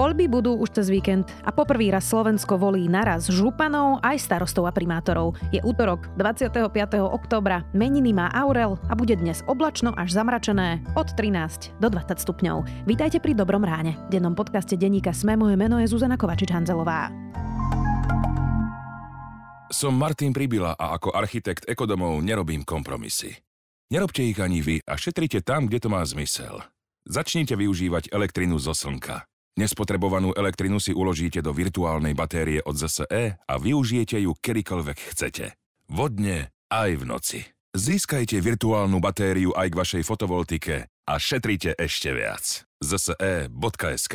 Voľby budú už cez víkend a poprvý raz Slovensko volí naraz županov aj starostov a primátorov. Je útorok 25. oktobra, meniny má Aurel a bude dnes oblačno až zamračené od 13 do 20 stupňov. Vítajte pri Dobrom ráne. V dennom podcaste denníka Sme moje meno je Zuzana Kovačič-Hanzelová. Som Martin Pribila a ako architekt ekodomov nerobím kompromisy. Nerobte ich ani vy a šetrite tam, kde to má zmysel. Začnite využívať elektrinu zo slnka. Nespotrebovanú elektrinu si uložíte do virtuálnej batérie od ZSE a využijete ju kedykoľvek chcete. Vodne aj v noci. Získajte virtuálnu batériu aj k vašej fotovoltike a šetrite ešte viac. zse.sk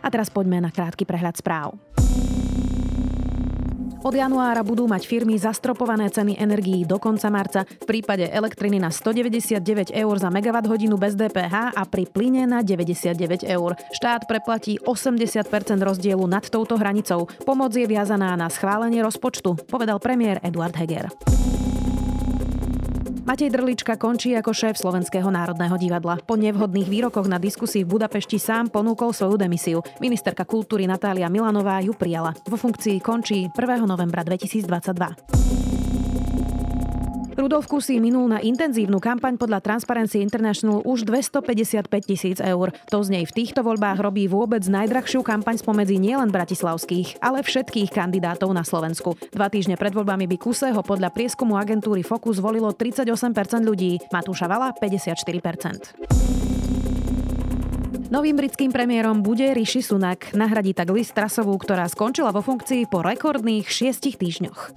A teraz poďme na krátky prehľad správ. Od januára budú mať firmy zastropované ceny energií do konca marca, v prípade elektriny na 199 eur za megawatt hodinu bez DPH a pri plyne na 99 eur. Štát preplatí 80% rozdielu nad touto hranicou. Pomoc je viazaná na schválenie rozpočtu, povedal premiér Eduard Heger. Matej Drlička končí ako šéf Slovenského národného divadla. Po nevhodných výrokoch na diskusii v Budapešti sám ponúkol svoju demisiu. Ministerka kultúry Natália Milanová ju prijala. Vo funkcii končí 1. novembra 2022. Rudolf Kusí minul na intenzívnu kampaň podľa Transparency International už 255 tisíc eur. To z nej v týchto voľbách robí vôbec najdrahšiu kampaň spomedzi nielen bratislavských, ale všetkých kandidátov na Slovensku. Dva týždne pred voľbami by Kuseho podľa prieskumu agentúry Focus volilo 38% ľudí, Matúša Vala 54%. Novým britským premiérom bude Rishi Sunak. Nahradí tak list Trasovú, ktorá skončila vo funkcii po rekordných šiestich týždňoch.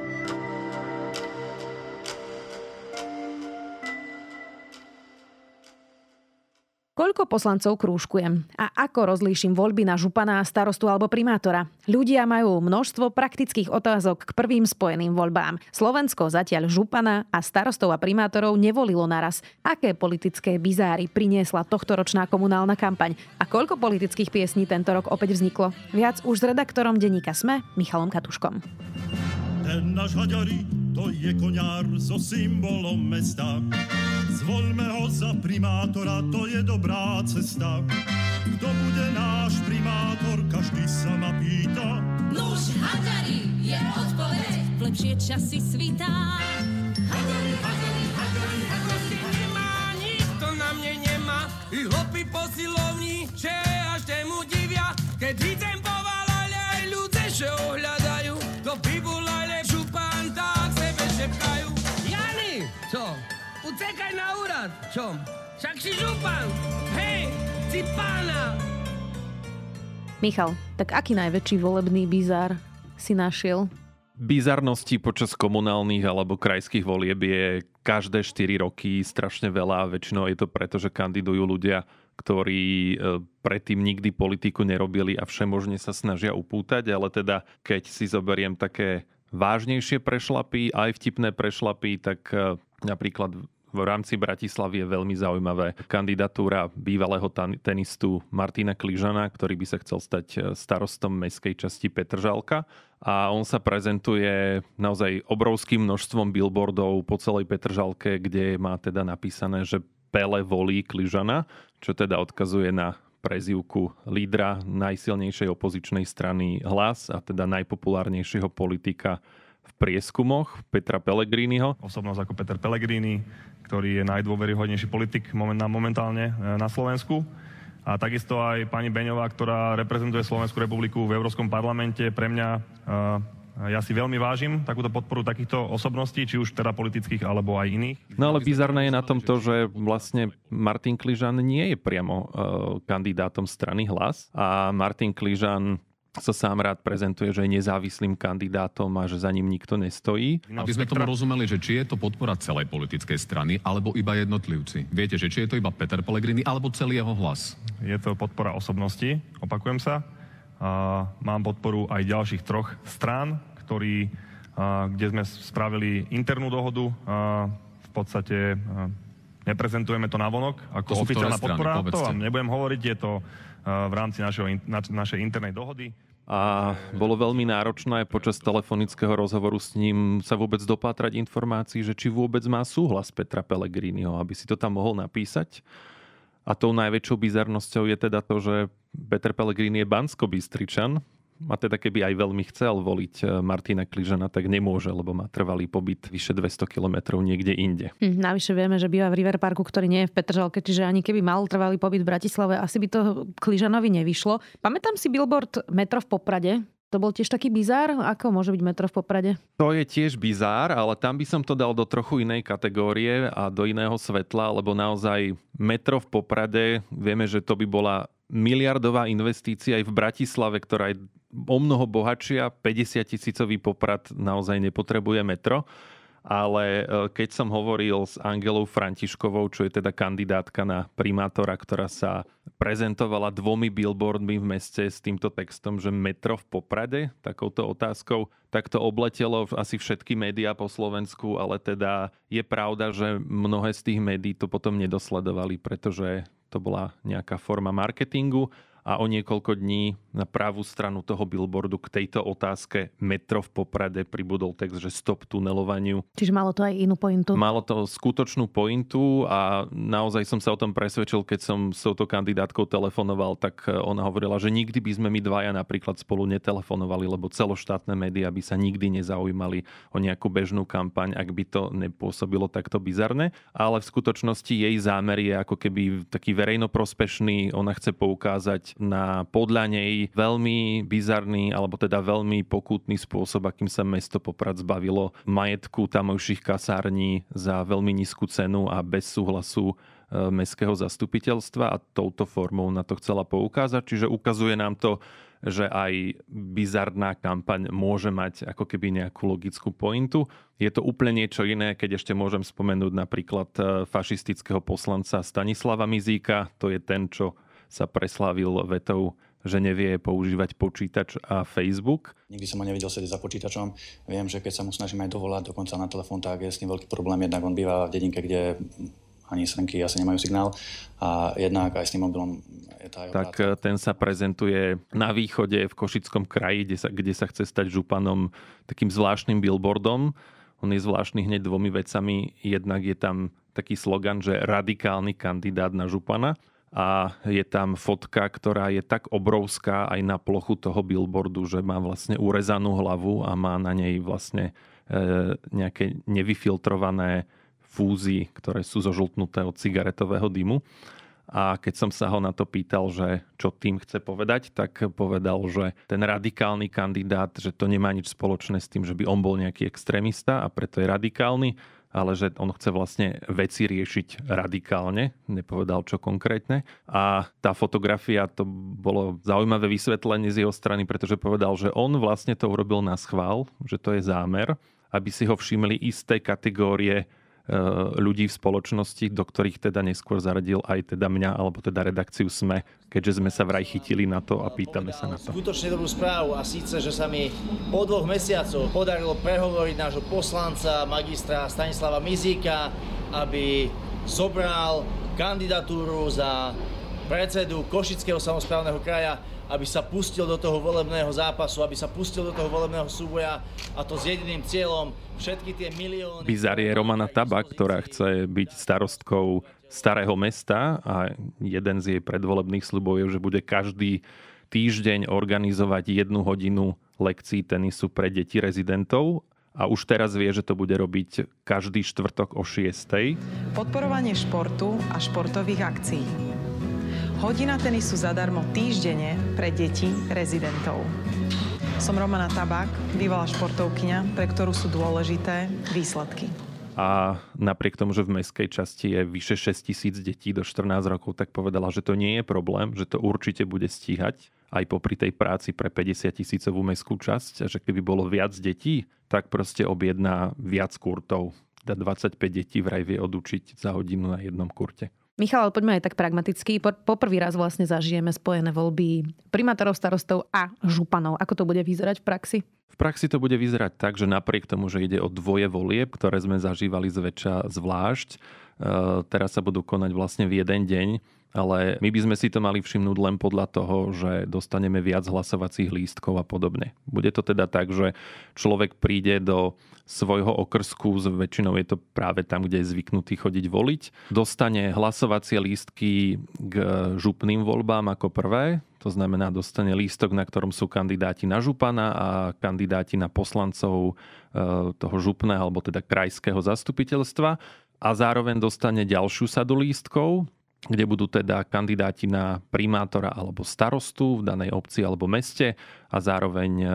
Koľko poslancov krúžkujem? A ako rozlíšim voľby na župana, starostu alebo primátora? Ľudia majú množstvo praktických otázok k prvým spojeným voľbám. Slovensko zatiaľ župana a starostov a primátorov nevolilo naraz. Aké politické bizáry priniesla tohtoročná komunálna kampaň? A koľko politických piesní tento rok opäť vzniklo? Viac už s redaktorom denníka SME, Michalom Katuškom. Ten náš Haďari, to je koniar so symbolom mesta. Zvolme ho za primátora, to je dobrá cesta. Kto bude náš primátor, každý sa ma pýta. Nuž Hadari je odpoveď, v lepšie časy svítá. Úrad, čo? Však si župan, hej, si pána. Michal, tak aký najväčší volebný bizár si našiel? Bizarností počas komunálnych alebo krajských volieb je každé 4 roky strašne veľa a väčšinou je to preto, že kandidujú ľudia, ktorí e, predtým nikdy politiku nerobili a všemožne sa snažia upútať, ale teda keď si zoberiem také vážnejšie prešlapy, aj vtipné prešlapy, tak e, napríklad v rámci Bratislavy je veľmi zaujímavé kandidatúra bývalého tenistu Martina Kližana, ktorý by sa chcel stať e, starostom mestskej časti Petržalka. A on sa prezentuje naozaj obrovským množstvom billboardov po celej Petržalke, kde má teda napísané, že Pele volí Kližana, čo teda odkazuje na prezivku lídra najsilnejšej opozičnej strany Hlas a teda najpopulárnejšieho politika v prieskumoch Petra Pellegriniho. Osobnosť ako Peter Pellegrini, ktorý je najdôveryhodnejší politik momentálne e, na Slovensku. A takisto aj pani Beňová, ktorá reprezentuje Slovenskú republiku v Európskom parlamente. Pre mňa e, ja si veľmi vážim takúto podporu takýchto osobností, či už teda politických, alebo aj iných. No ale bizarné je na tom to, že vlastne Martin Kližan nie je priamo uh, kandidátom strany Hlas a Martin Kližan sa sám rád prezentuje, že je nezávislým kandidátom a že za ním nikto nestojí. Aby sme tomu rozumeli, že či je to podpora celej politickej strany, alebo iba jednotlivci. Viete, že či je to iba Peter Pellegrini, alebo celý jeho hlas. Je to podpora osobnosti, opakujem sa. Mám podporu aj ďalších troch strán, ktorí, a, kde sme spravili internú dohodu. V podstate neprezentujeme to navonok ako To oficiálna strany? podpora. To Povedzte. vám nebudem hovoriť, je to v rámci našeho, na, našej internej dohody. A bolo veľmi náročné počas telefonického rozhovoru s ním sa vôbec dopátrať informácií, že či vôbec má súhlas Petra Pellegriniho, aby si to tam mohol napísať. A tou najväčšou bizarnosťou je teda to, že Peter Pellegrini je bansko-bystričan a teda keby aj veľmi chcel voliť e, Martina Kližana, tak nemôže, lebo má trvalý pobyt vyše 200 kilometrov niekde inde. Hm, navyše vieme, že býva v River Parku, ktorý nie je v Petržalke, čiže ani keby mal trvalý pobyt v Bratislave, asi by to Kližanovi nevyšlo. Pamätám si billboard Metro v Poprade. To bol tiež taký bizár? Ako môže byť metro v Poprade? To je tiež bizár, ale tam by som to dal do trochu inej kategórie a do iného svetla, lebo naozaj metro v Poprade, vieme, že to by bola miliardová investícia aj v Bratislave, ktorá je o mnoho bohatšia. 50 tisícový Poprad naozaj nepotrebuje metro. Ale e, keď som hovoril s Angelou Františkovou, čo je teda kandidátka na primátora, ktorá sa prezentovala dvomi billboardmi v meste s týmto textom, že metro v Poprade, takouto otázkou, tak to obletelo asi všetky médiá po Slovensku, ale teda je pravda, že mnohé z tých médií to potom nedosledovali, pretože to bola nejaká forma marketingu a o niekoľko dní na pravú stranu toho billboardu k tejto otázke metro v Poprade pribudol text, že stop tunelovaniu. Čiže malo to aj inú pointu. Malo to skutočnú pointu a naozaj som sa o tom presvedčil, keď som s touto kandidátkou telefonoval, tak ona hovorila, že nikdy by sme my dvaja napríklad spolu netelefonovali, lebo celoštátne médiá by sa nikdy nezaujímali o nejakú bežnú kampaň, ak by to nepôsobilo takto bizarne. Ale v skutočnosti jej zámer je ako keby taký verejnoprospešný. Ona chce poukázať na podľa nej veľmi bizarný alebo teda veľmi pokutný spôsob, akým sa mesto Poprad zbavilo majetku tamojších kasární za veľmi nízku cenu a bez súhlasu e, mestského zastupiteľstva a touto formou na to chcela poukázať. Čiže ukazuje nám to, že aj bizarná kampaň môže mať ako keby nejakú logickú pointu. Je to úplne niečo iné, keď ešte môžem spomenúť napríklad e, fašistického poslanca Stanislava Mizíka. To je ten, čo sa preslávil vetou, že nevie používať počítač a Facebook. Nikdy som ho nevidel sedieť za počítačom. Viem, že keď sa mu snažím aj dovolať dokonca na telefón, tak je s tým veľký problém. Jednak on býva v dedinke, kde ani srnky asi nemajú signál a jednak aj s tým mobilom je tá tak e, ten sa prezentuje na východe v Košickom kraji, kde sa, kde sa chce stať županom takým zvláštnym billboardom. On je zvláštny hneď dvomi vecami. Jednak je tam taký slogan, že radikálny kandidát na župana a je tam fotka, ktorá je tak obrovská aj na plochu toho billboardu, že má vlastne urezanú hlavu a má na nej vlastne e, nejaké nevyfiltrované fúzy, ktoré sú zožltnuté od cigaretového dymu. A keď som sa ho na to pýtal, že čo tým chce povedať, tak povedal, že ten radikálny kandidát, že to nemá nič spoločné s tým, že by on bol nejaký extrémista a preto je radikálny, ale že on chce vlastne veci riešiť radikálne, nepovedal čo konkrétne. A tá fotografia, to bolo zaujímavé vysvetlenie z jeho strany, pretože povedal, že on vlastne to urobil na schvál, že to je zámer, aby si ho všimli isté kategórie ľudí v spoločnosti, do ktorých teda neskôr zaradil aj teda mňa, alebo teda redakciu SME, keďže sme sa vraj chytili na to a pýtame sa na to. skutočne dobrú správu a síce, že sa mi po dvoch mesiacoch podarilo prehovoriť nášho poslanca, magistra Stanislava Mizíka, aby zobral kandidatúru za predsedu Košického samozprávneho kraja, aby sa pustil do toho volebného zápasu, aby sa pustil do toho volebného súboja a to s jediným cieľom všetky tie milióny... Bizar je Romana Tabak, ktorá chce byť starostkou starého mesta a jeden z jej predvolebných slubov je, že bude každý týždeň organizovať jednu hodinu lekcií tenisu pre deti rezidentov a už teraz vie, že to bude robiť každý štvrtok o 6. Podporovanie športu a športových akcií. Hodina tenisu zadarmo týždenne pre deti rezidentov. Som Romana Tabák, bývalá športovkyňa, pre ktorú sú dôležité výsledky. A napriek tomu, že v mestskej časti je vyše 6 tisíc detí do 14 rokov, tak povedala, že to nie je problém, že to určite bude stíhať aj popri tej práci pre 50 tisícovú mestskú časť a že keby bolo viac detí, tak proste objedná viac kurtov. Teda 25 detí vraj vie odučiť za hodinu na jednom kurte. Michal, ale poďme aj tak pragmaticky. Po, poprvý raz vlastne zažijeme spojené voľby primátorov, starostov a županov. Ako to bude vyzerať v praxi? V praxi to bude vyzerať tak, že napriek tomu, že ide o dvoje volieb, ktoré sme zažívali zväčša zvlášť, teraz sa budú konať vlastne v jeden deň, ale my by sme si to mali všimnúť len podľa toho, že dostaneme viac hlasovacích lístkov a podobne. Bude to teda tak, že človek príde do svojho okrsku, väčšinou je to práve tam, kde je zvyknutý chodiť voliť, dostane hlasovacie lístky k župným voľbám ako prvé, to znamená, dostane lístok, na ktorom sú kandidáti na župana a kandidáti na poslancov eh, toho župného alebo teda krajského zastupiteľstva a zároveň dostane ďalšiu sadu lístkov, kde budú teda kandidáti na primátora alebo starostu v danej obci alebo meste a zároveň e,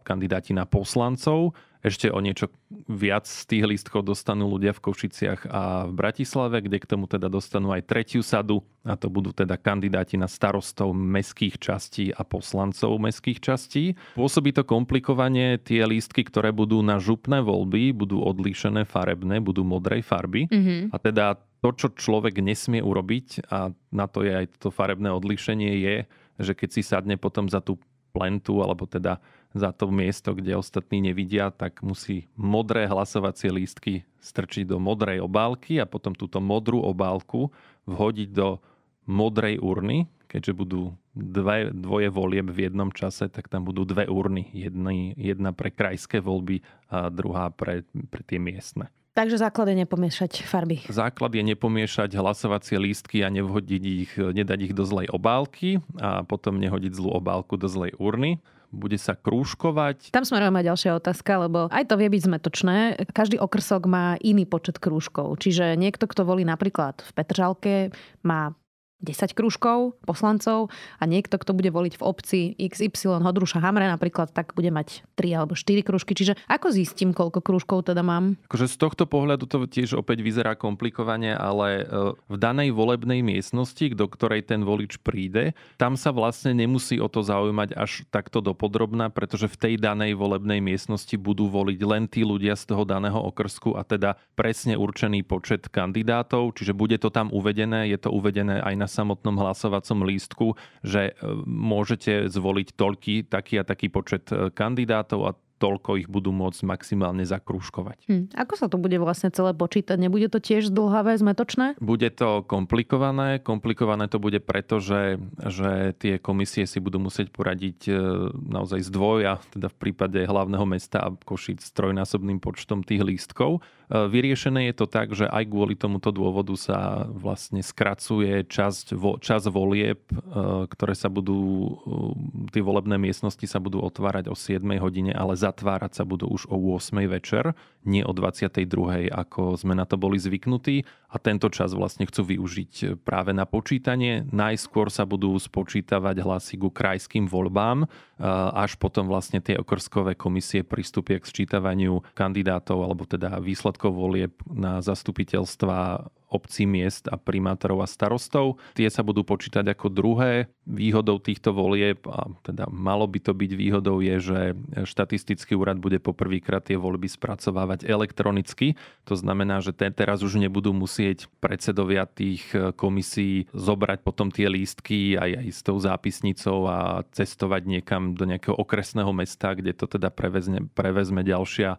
kandidáti na poslancov. Ešte o niečo viac z tých lístkov dostanú ľudia v Košiciach a v Bratislave, kde k tomu teda dostanú aj tretiu sadu a to budú teda kandidáti na starostov mestských častí a poslancov mestských častí. Pôsobí to komplikovanie, tie lístky, ktoré budú na župné voľby, budú odlíšené farebné, budú modrej farby mm-hmm. a teda to, čo človek nesmie urobiť a na to je aj to farebné odlíšenie je, že keď si sadne potom za tú plentu alebo teda za to miesto, kde ostatní nevidia, tak musí modré hlasovacie lístky strčiť do modrej obálky a potom túto modrú obálku vhodiť do modrej urny, keďže budú dve, dvoje volieb v jednom čase, tak tam budú dve urny. Jedna, jedna pre krajské voľby a druhá pre, pre tie miestne. Takže základ je nepomiešať farby. Základ je nepomiešať hlasovacie lístky a nevhodiť ich, nedať ich do zlej obálky a potom nehodiť zlú obálku do zlej urny bude sa krúžkovať. Tam smerujem aj ďalšia otázka, lebo aj to vie byť zmetočné. Každý okrsok má iný počet krúžkov. Čiže niekto, kto volí napríklad v Petržalke, má 10 krúžkov poslancov a niekto, kto bude voliť v obci XY Hodruša Hamre napríklad, tak bude mať 3 alebo 4 krúžky. Čiže ako zistím, koľko krúžkov teda mám? Akože z tohto pohľadu to tiež opäť vyzerá komplikovane, ale e, v danej volebnej miestnosti, do ktorej ten volič príde, tam sa vlastne nemusí o to zaujímať až takto dopodrobná, pretože v tej danej volebnej miestnosti budú voliť len tí ľudia z toho daného okrsku a teda presne určený počet kandidátov, čiže bude to tam uvedené, je to uvedené aj na samotnom hlasovacom lístku, že e, môžete zvoliť toľký, taký a taký počet e, kandidátov a toľko ich budú môcť maximálne zakrúškovať. Hm. Ako sa to bude vlastne celé počítať? Nebude to tiež zdlhavé, zmetočné? Bude to komplikované. Komplikované to bude preto, že, že tie komisie si budú musieť poradiť e, naozaj z dvoja, teda v prípade hlavného mesta a Košic s trojnásobným počtom tých lístkov. E, vyriešené je to tak, že aj kvôli tomuto dôvodu sa vlastne skracuje časť, čas volieb, e, ktoré sa budú, e, tie volebné miestnosti sa budú otvárať o 7 hodine, ale zatvárať sa budú už o 8 večer, nie o 22. ako sme na to boli zvyknutí a tento čas vlastne chcú využiť práve na počítanie. Najskôr sa budú spočítavať hlasy ku krajským voľbám, až potom vlastne tie okrskové komisie pristúpia k sčítavaniu kandidátov alebo teda výsledkov volieb na zastupiteľstva obcí, miest a primátorov a starostov. Tie sa budú počítať ako druhé. Výhodou týchto volieb, a teda malo by to byť výhodou, je, že štatistický úrad bude poprvýkrát tie voľby spracovávať elektronicky. To znamená, že teraz už nebudú musieť predsedovia tých e, komisí zobrať potom tie lístky aj, aj s tou zápisnicou a cestovať niekam do nejakého okresného mesta, kde to teda prevezme, prevezme ďalšia e,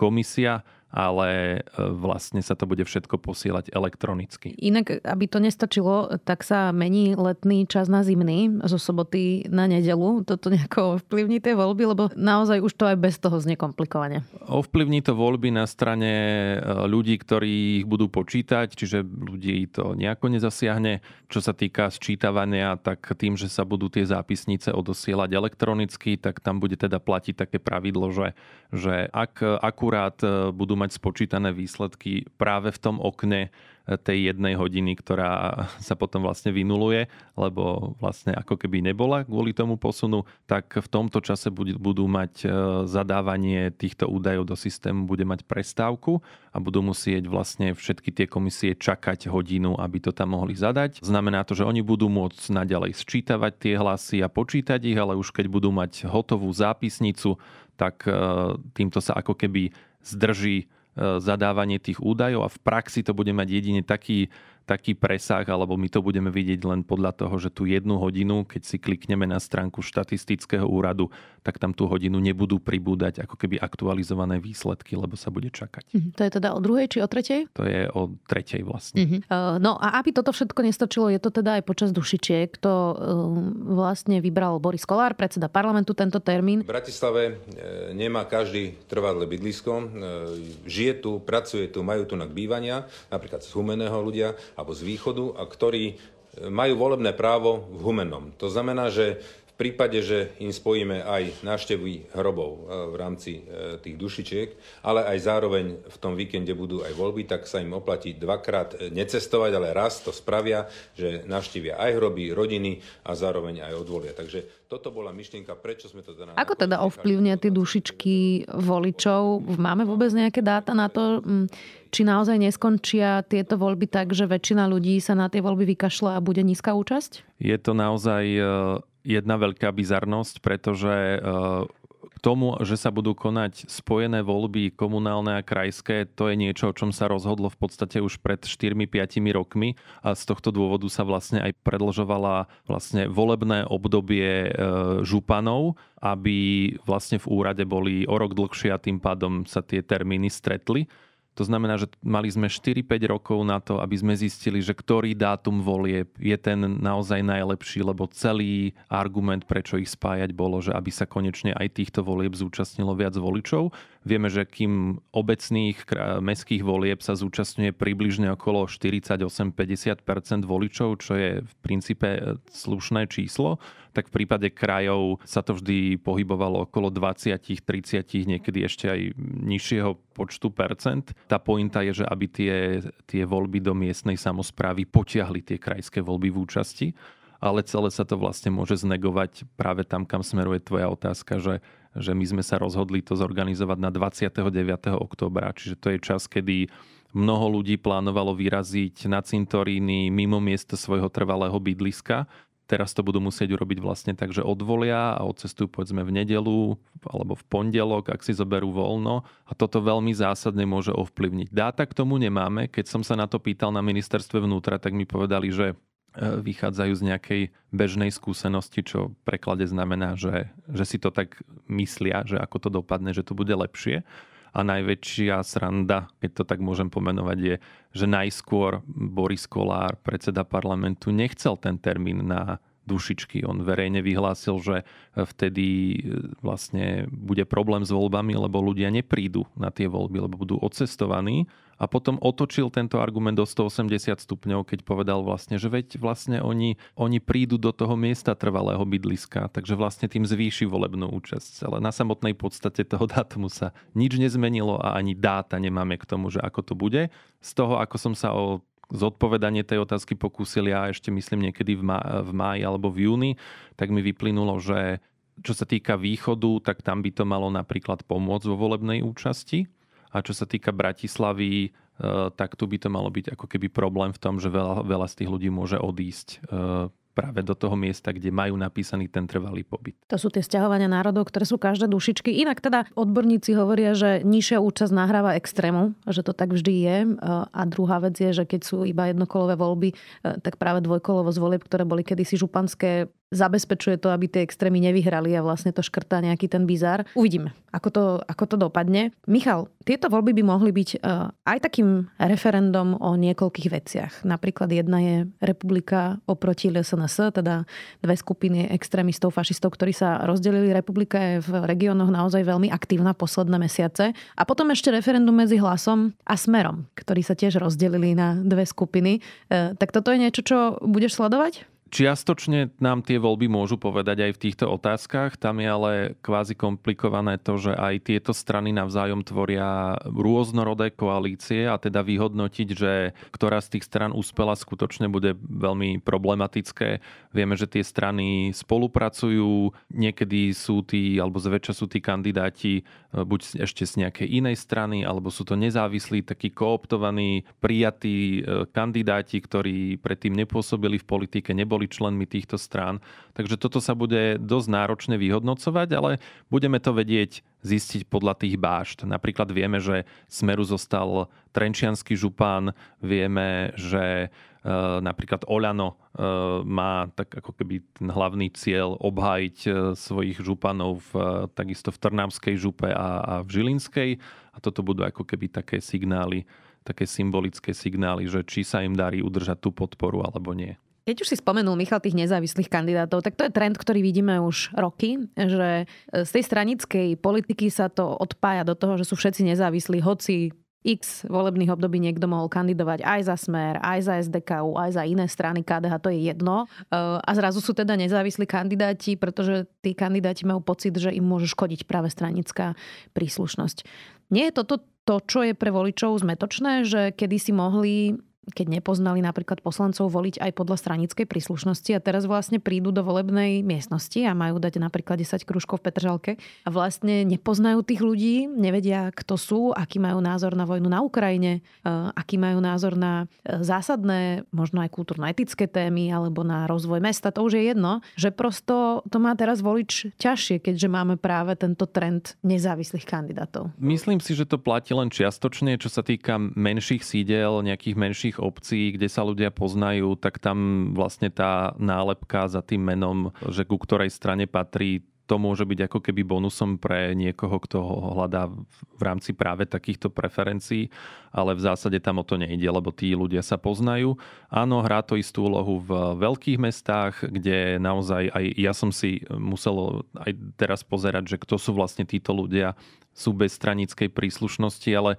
komisia ale e, vlastne sa to bude všetko posielať elektronicky. Inak, aby to nestačilo, tak sa mení letný čas na zimný zo soboty na nedelu. Toto nejako ovplyvní tie voľby, lebo naozaj už to aj bez toho znie komplikovane. Ovplyvní to voľby na strane e, ľudí, ktorí ich budú počítať, čiže ľudí to nejako nezasiahne. Čo sa týka sčítavania, tak tým, že sa budú tie zápisnice odosielať elektronicky, tak tam bude teda platiť také pravidlo, že, že ak akurát e, budú mať spočítané výsledky práve v tom okne, tej jednej hodiny, ktorá sa potom vlastne vynuluje, lebo vlastne ako keby nebola kvôli tomu posunu, tak v tomto čase budú mať e, zadávanie týchto údajov do systému, bude mať prestávku a budú musieť vlastne všetky tie komisie čakať hodinu, aby to tam mohli zadať. Znamená to, že oni budú môcť naďalej sčítavať tie hlasy a počítať ich, ale už keď budú mať hotovú zápisnicu, tak e, týmto sa ako keby zdrží zadávanie tých údajov a v praxi to bude mať jedine taký taký presah, alebo my to budeme vidieť len podľa toho, že tú jednu hodinu, keď si klikneme na stránku štatistického úradu, tak tam tú hodinu nebudú pribúdať ako keby aktualizované výsledky, lebo sa bude čakať. Mm-hmm. To je teda o druhej či o tretej? To je o tretej vlastne. Mm-hmm. No a aby toto všetko nestačilo, je to teda aj počas dušičiek. To uh, vlastne vybral Boris Kolár, predseda parlamentu, tento termín. V Bratislave e, nemá každý trvalé bydlisko. Žije tu, pracuje tu, majú tu na bývania, napríklad z Humeného ľudia alebo z východu a ktorí majú volebné právo v Humennom. To znamená, že v prípade, že im spojíme aj návštevy hrobov e, v rámci e, tých dušičiek, ale aj zároveň v tom víkende budú aj voľby, tak sa im oplatí dvakrát necestovať, ale raz to spravia, že navštívia aj hroby, rodiny a zároveň aj odvolia. Takže toto bola myšlienka, prečo sme to teda... Ako teda ovplyvnia tie dušičky voličov? Máme vôbec nejaké dáta na to, či naozaj neskončia tieto voľby tak, že väčšina ľudí sa na tie voľby vykašľa a bude nízka účasť? Je to naozaj e, jedna veľká bizarnosť, pretože e, k tomu, že sa budú konať spojené voľby komunálne a krajské, to je niečo, o čom sa rozhodlo v podstate už pred 4-5 rokmi a z tohto dôvodu sa vlastne aj predlžovala vlastne volebné obdobie e, županov, aby vlastne v úrade boli o rok dlhšie a tým pádom sa tie termíny stretli. To znamená, že mali sme 4-5 rokov na to, aby sme zistili, že ktorý dátum volie je ten naozaj najlepší, lebo celý argument, prečo ich spájať, bolo, že aby sa konečne aj týchto volieb zúčastnilo viac voličov. Vieme, že kým obecných mestských volieb sa zúčastňuje približne okolo 48-50% voličov, čo je v princípe e, slušné číslo, tak v prípade krajov sa to vždy pohybovalo okolo 20, 30, niekedy ešte aj nižšieho počtu percent. Tá pointa je, že aby tie, tie voľby do miestnej samozprávy potiahli tie krajské voľby v účasti ale celé sa to vlastne môže znegovať práve tam, kam smeruje tvoja otázka, že že my sme sa rozhodli to zorganizovať na 29. oktobra, čiže to je čas, kedy mnoho ľudí plánovalo vyraziť na cintoríny mimo miesta svojho trvalého bydliska. Teraz to budú musieť urobiť vlastne tak, že odvolia a odcestujú povedzme v nedelu alebo v pondelok, ak si zoberú voľno. A toto veľmi zásadne môže ovplyvniť. Dáta k tomu nemáme. Keď som sa na to pýtal na ministerstve vnútra, tak mi povedali, že vychádzajú z nejakej bežnej skúsenosti, čo v preklade znamená, že, že si to tak myslia, že ako to dopadne, že to bude lepšie. A najväčšia sranda, keď to tak môžem pomenovať, je, že najskôr Boris Kolár, predseda parlamentu, nechcel ten termín na dušičky. On verejne vyhlásil, že vtedy e, vlastne bude problém s voľbami, lebo ľudia neprídu na tie voľby, lebo budú odcestovaní a potom otočil tento argument do 180 stupňov, keď povedal vlastne, že veď vlastne oni, oni prídu do toho miesta trvalého bydliska, takže vlastne tým zvýši volebnú účasť. Ale na samotnej podstate toho dátumu sa nič nezmenilo a ani dáta nemáme k tomu, že ako to bude. Z toho, ako som sa o zodpovedanie tej otázky pokúsil ja ešte myslím niekedy v, má, v máji alebo v júni, tak mi vyplynulo, že čo sa týka východu, tak tam by to malo napríklad pomôcť vo volebnej účasti. A čo sa týka Bratislavy, e, tak tu by to malo byť ako keby problém v tom, že veľa, veľa z tých ľudí môže odísť e, práve do toho miesta, kde majú napísaný ten trvalý pobyt. To sú tie stiahovania národov, ktoré sú každé dušičky. Inak teda odborníci hovoria, že nižšia účasť nahráva extrému, že to tak vždy je. A druhá vec je, že keď sú iba jednokolové voľby, tak práve dvojkolovosť volieb, ktoré boli kedysi županské, zabezpečuje to, aby tie extrémy nevyhrali a vlastne to škrtá nejaký ten bizar. Uvidíme, ako to, ako to dopadne. Michal, tieto voľby by mohli byť e, aj takým referendum o niekoľkých veciach. Napríklad jedna je republika oproti LSNS, teda dve skupiny extrémistov, fašistov, ktorí sa rozdelili. Republika je v regiónoch naozaj veľmi aktívna posledné mesiace. A potom ešte referendum medzi hlasom a smerom, ktorí sa tiež rozdelili na dve skupiny. E, tak toto je niečo, čo budeš sledovať? Čiastočne nám tie voľby môžu povedať aj v týchto otázkach. Tam je ale kvázi komplikované to, že aj tieto strany navzájom tvoria rôznorodé koalície a teda vyhodnotiť, že ktorá z tých stran úspela skutočne bude veľmi problematické. Vieme, že tie strany spolupracujú, niekedy sú tí, alebo zväčša sú tí kandidáti e, buď ešte z nejakej inej strany, alebo sú to nezávislí, takí kooptovaní, prijatí e, kandidáti, ktorí predtým nepôsobili v politike, neboli boli členmi týchto strán. Takže toto sa bude dosť náročne vyhodnocovať, ale budeme to vedieť zistiť podľa tých bášt. Napríklad vieme, že Smeru zostal Trenčianský župán, vieme, že e, napríklad Oľano e, má tak ako keby ten hlavný cieľ obhájiť e, svojich županov v, takisto v Trnavskej župe a, a v Žilinskej. A toto budú ako keby také signály, také symbolické signály, že či sa im darí udržať tú podporu alebo nie. Keď už si spomenul Michal tých nezávislých kandidátov, tak to je trend, ktorý vidíme už roky, že z tej stranickej politiky sa to odpája do toho, že sú všetci nezávislí, hoci x volebných období niekto mohol kandidovať aj za Smer, aj za SDKU, aj za iné strany KDH, to je jedno. A zrazu sú teda nezávislí kandidáti, pretože tí kandidáti majú pocit, že im môže škodiť práve stranická príslušnosť. Nie je toto to, čo je pre voličov zmetočné, že kedy si mohli keď nepoznali napríklad poslancov voliť aj podľa stranickej príslušnosti a teraz vlastne prídu do volebnej miestnosti a majú dať napríklad 10 krúžkov v Petržalke a vlastne nepoznajú tých ľudí, nevedia, kto sú, aký majú názor na vojnu na Ukrajine, e, aký majú názor na e, zásadné, možno aj kultúrno-etické témy alebo na rozvoj mesta, to už je jedno, že prosto to má teraz volič ťažšie, keďže máme práve tento trend nezávislých kandidátov. Myslím si, že to platí len čiastočne, čo sa týka menších sídel, nejakých menších tých obcí, kde sa ľudia poznajú, tak tam vlastne tá nálepka za tým menom, že ku ktorej strane patrí, to môže byť ako keby bonusom pre niekoho, kto ho hľadá v rámci práve takýchto preferencií, ale v zásade tam o to nejde, lebo tí ľudia sa poznajú. Áno, hrá to istú úlohu v veľkých mestách, kde naozaj aj ja som si musel aj teraz pozerať, že kto sú vlastne títo ľudia, sú bez stranickej príslušnosti, ale e,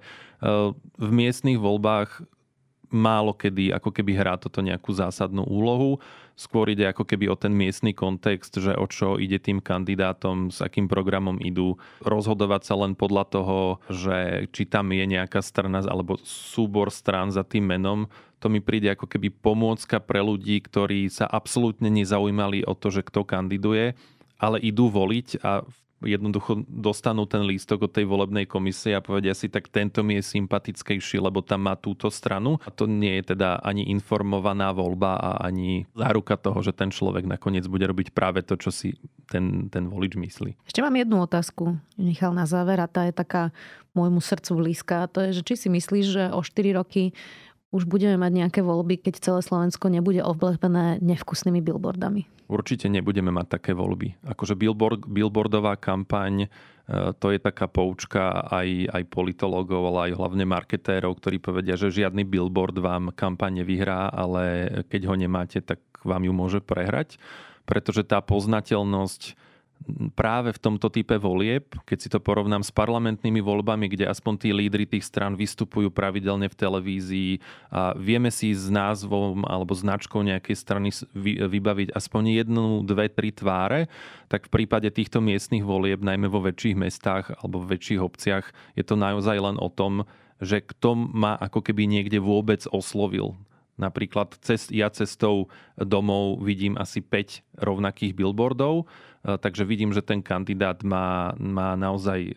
v miestnych voľbách málo kedy ako keby hrá toto nejakú zásadnú úlohu. Skôr ide ako keby o ten miestny kontext, že o čo ide tým kandidátom, s akým programom idú. Rozhodovať sa len podľa toho, že či tam je nejaká strana alebo súbor strán za tým menom, to mi príde ako keby pomôcka pre ľudí, ktorí sa absolútne nezaujímali o to, že kto kandiduje, ale idú voliť a v jednoducho dostanú ten lístok od tej volebnej komisie a povedia si, tak tento mi je sympatickejší, lebo tam má túto stranu. A to nie je teda ani informovaná voľba a ani záruka toho, že ten človek nakoniec bude robiť práve to, čo si ten, ten volič myslí. Ešte mám jednu otázku, Michal, na záver a tá je taká môjmu srdcu blízka. To je, že či si myslíš, že o 4 roky už budeme mať nejaké voľby, keď celé Slovensko nebude oblepené nevkusnými billboardami? Určite nebudeme mať také voľby. Akože billboard, billboardová kampaň, e, to je taká poučka aj, aj politologov, ale aj hlavne marketérov, ktorí povedia, že žiadny billboard vám kampaň nevyhrá, ale keď ho nemáte, tak vám ju môže prehrať. Pretože tá poznateľnosť práve v tomto type volieb, keď si to porovnám s parlamentnými voľbami, kde aspoň tí lídry tých stran vystupujú pravidelne v televízii a vieme si s názvom alebo značkou nejakej strany vybaviť aspoň jednu, dve, tri tváre, tak v prípade týchto miestnych volieb, najmä vo väčších mestách alebo v väčších obciach, je to naozaj len o tom, že kto ma ako keby niekde vôbec oslovil. Napríklad cest, ja cestou domov vidím asi 5 rovnakých billboardov, takže vidím, že ten kandidát má, má naozaj e,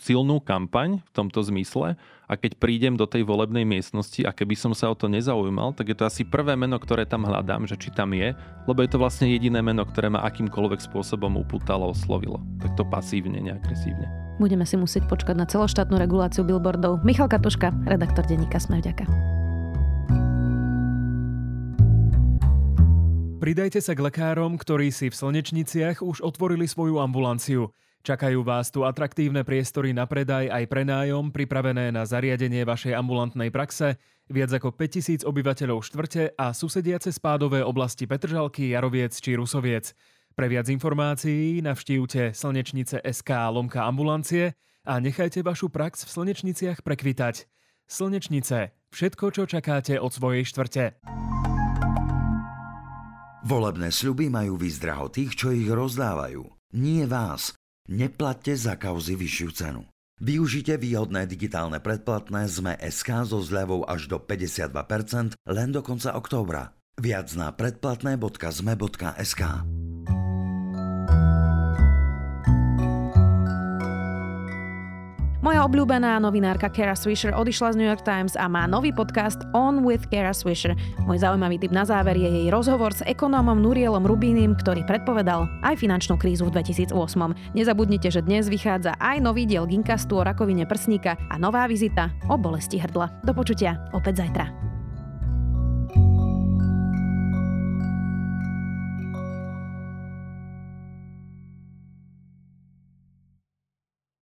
silnú kampaň v tomto zmysle a keď prídem do tej volebnej miestnosti a keby som sa o to nezaujímal, tak je to asi prvé meno, ktoré tam hľadám, že či tam je, lebo je to vlastne jediné meno, ktoré ma akýmkoľvek spôsobom upútalo, oslovilo. Tak to pasívne, neagresívne. Budeme si musieť počkať na celoštátnu reguláciu billboardov. Michal Katuška, redaktor denníka Sme vďaka. Pridajte sa k lekárom, ktorí si v Slnečniciach už otvorili svoju ambulanciu. Čakajú vás tu atraktívne priestory na predaj aj prenájom, pripravené na zariadenie vašej ambulantnej praxe, viac ako 5000 obyvateľov štvrte a susediace spádové oblasti Petržalky, Jaroviec či Rusoviec. Pre viac informácií navštívte slnečnice SK lomka ambulancie a nechajte vašu prax v Slnečniciach prekvitať. Slnečnice. Všetko, čo čakáte od svojej štvrte. Volebné sľuby majú výzdraho tých, čo ich rozdávajú. Nie vás. Neplatte za kauzy vyššiu cenu. Využite výhodné digitálne predplatné ZME SK so zľavou až do 52% len do konca októbra. Viac na predplatné.zme.sk. Moja obľúbená novinárka Kara Swisher odišla z New York Times a má nový podcast On with Kara Swisher. Môj zaujímavý tip na záver je jej rozhovor s ekonómom Nurielom Rubínim, ktorý predpovedal aj finančnú krízu v 2008. Nezabudnite, že dnes vychádza aj nový diel Ginkastu o rakovine prsníka a nová vizita o bolesti hrdla. Do počutia opäť zajtra.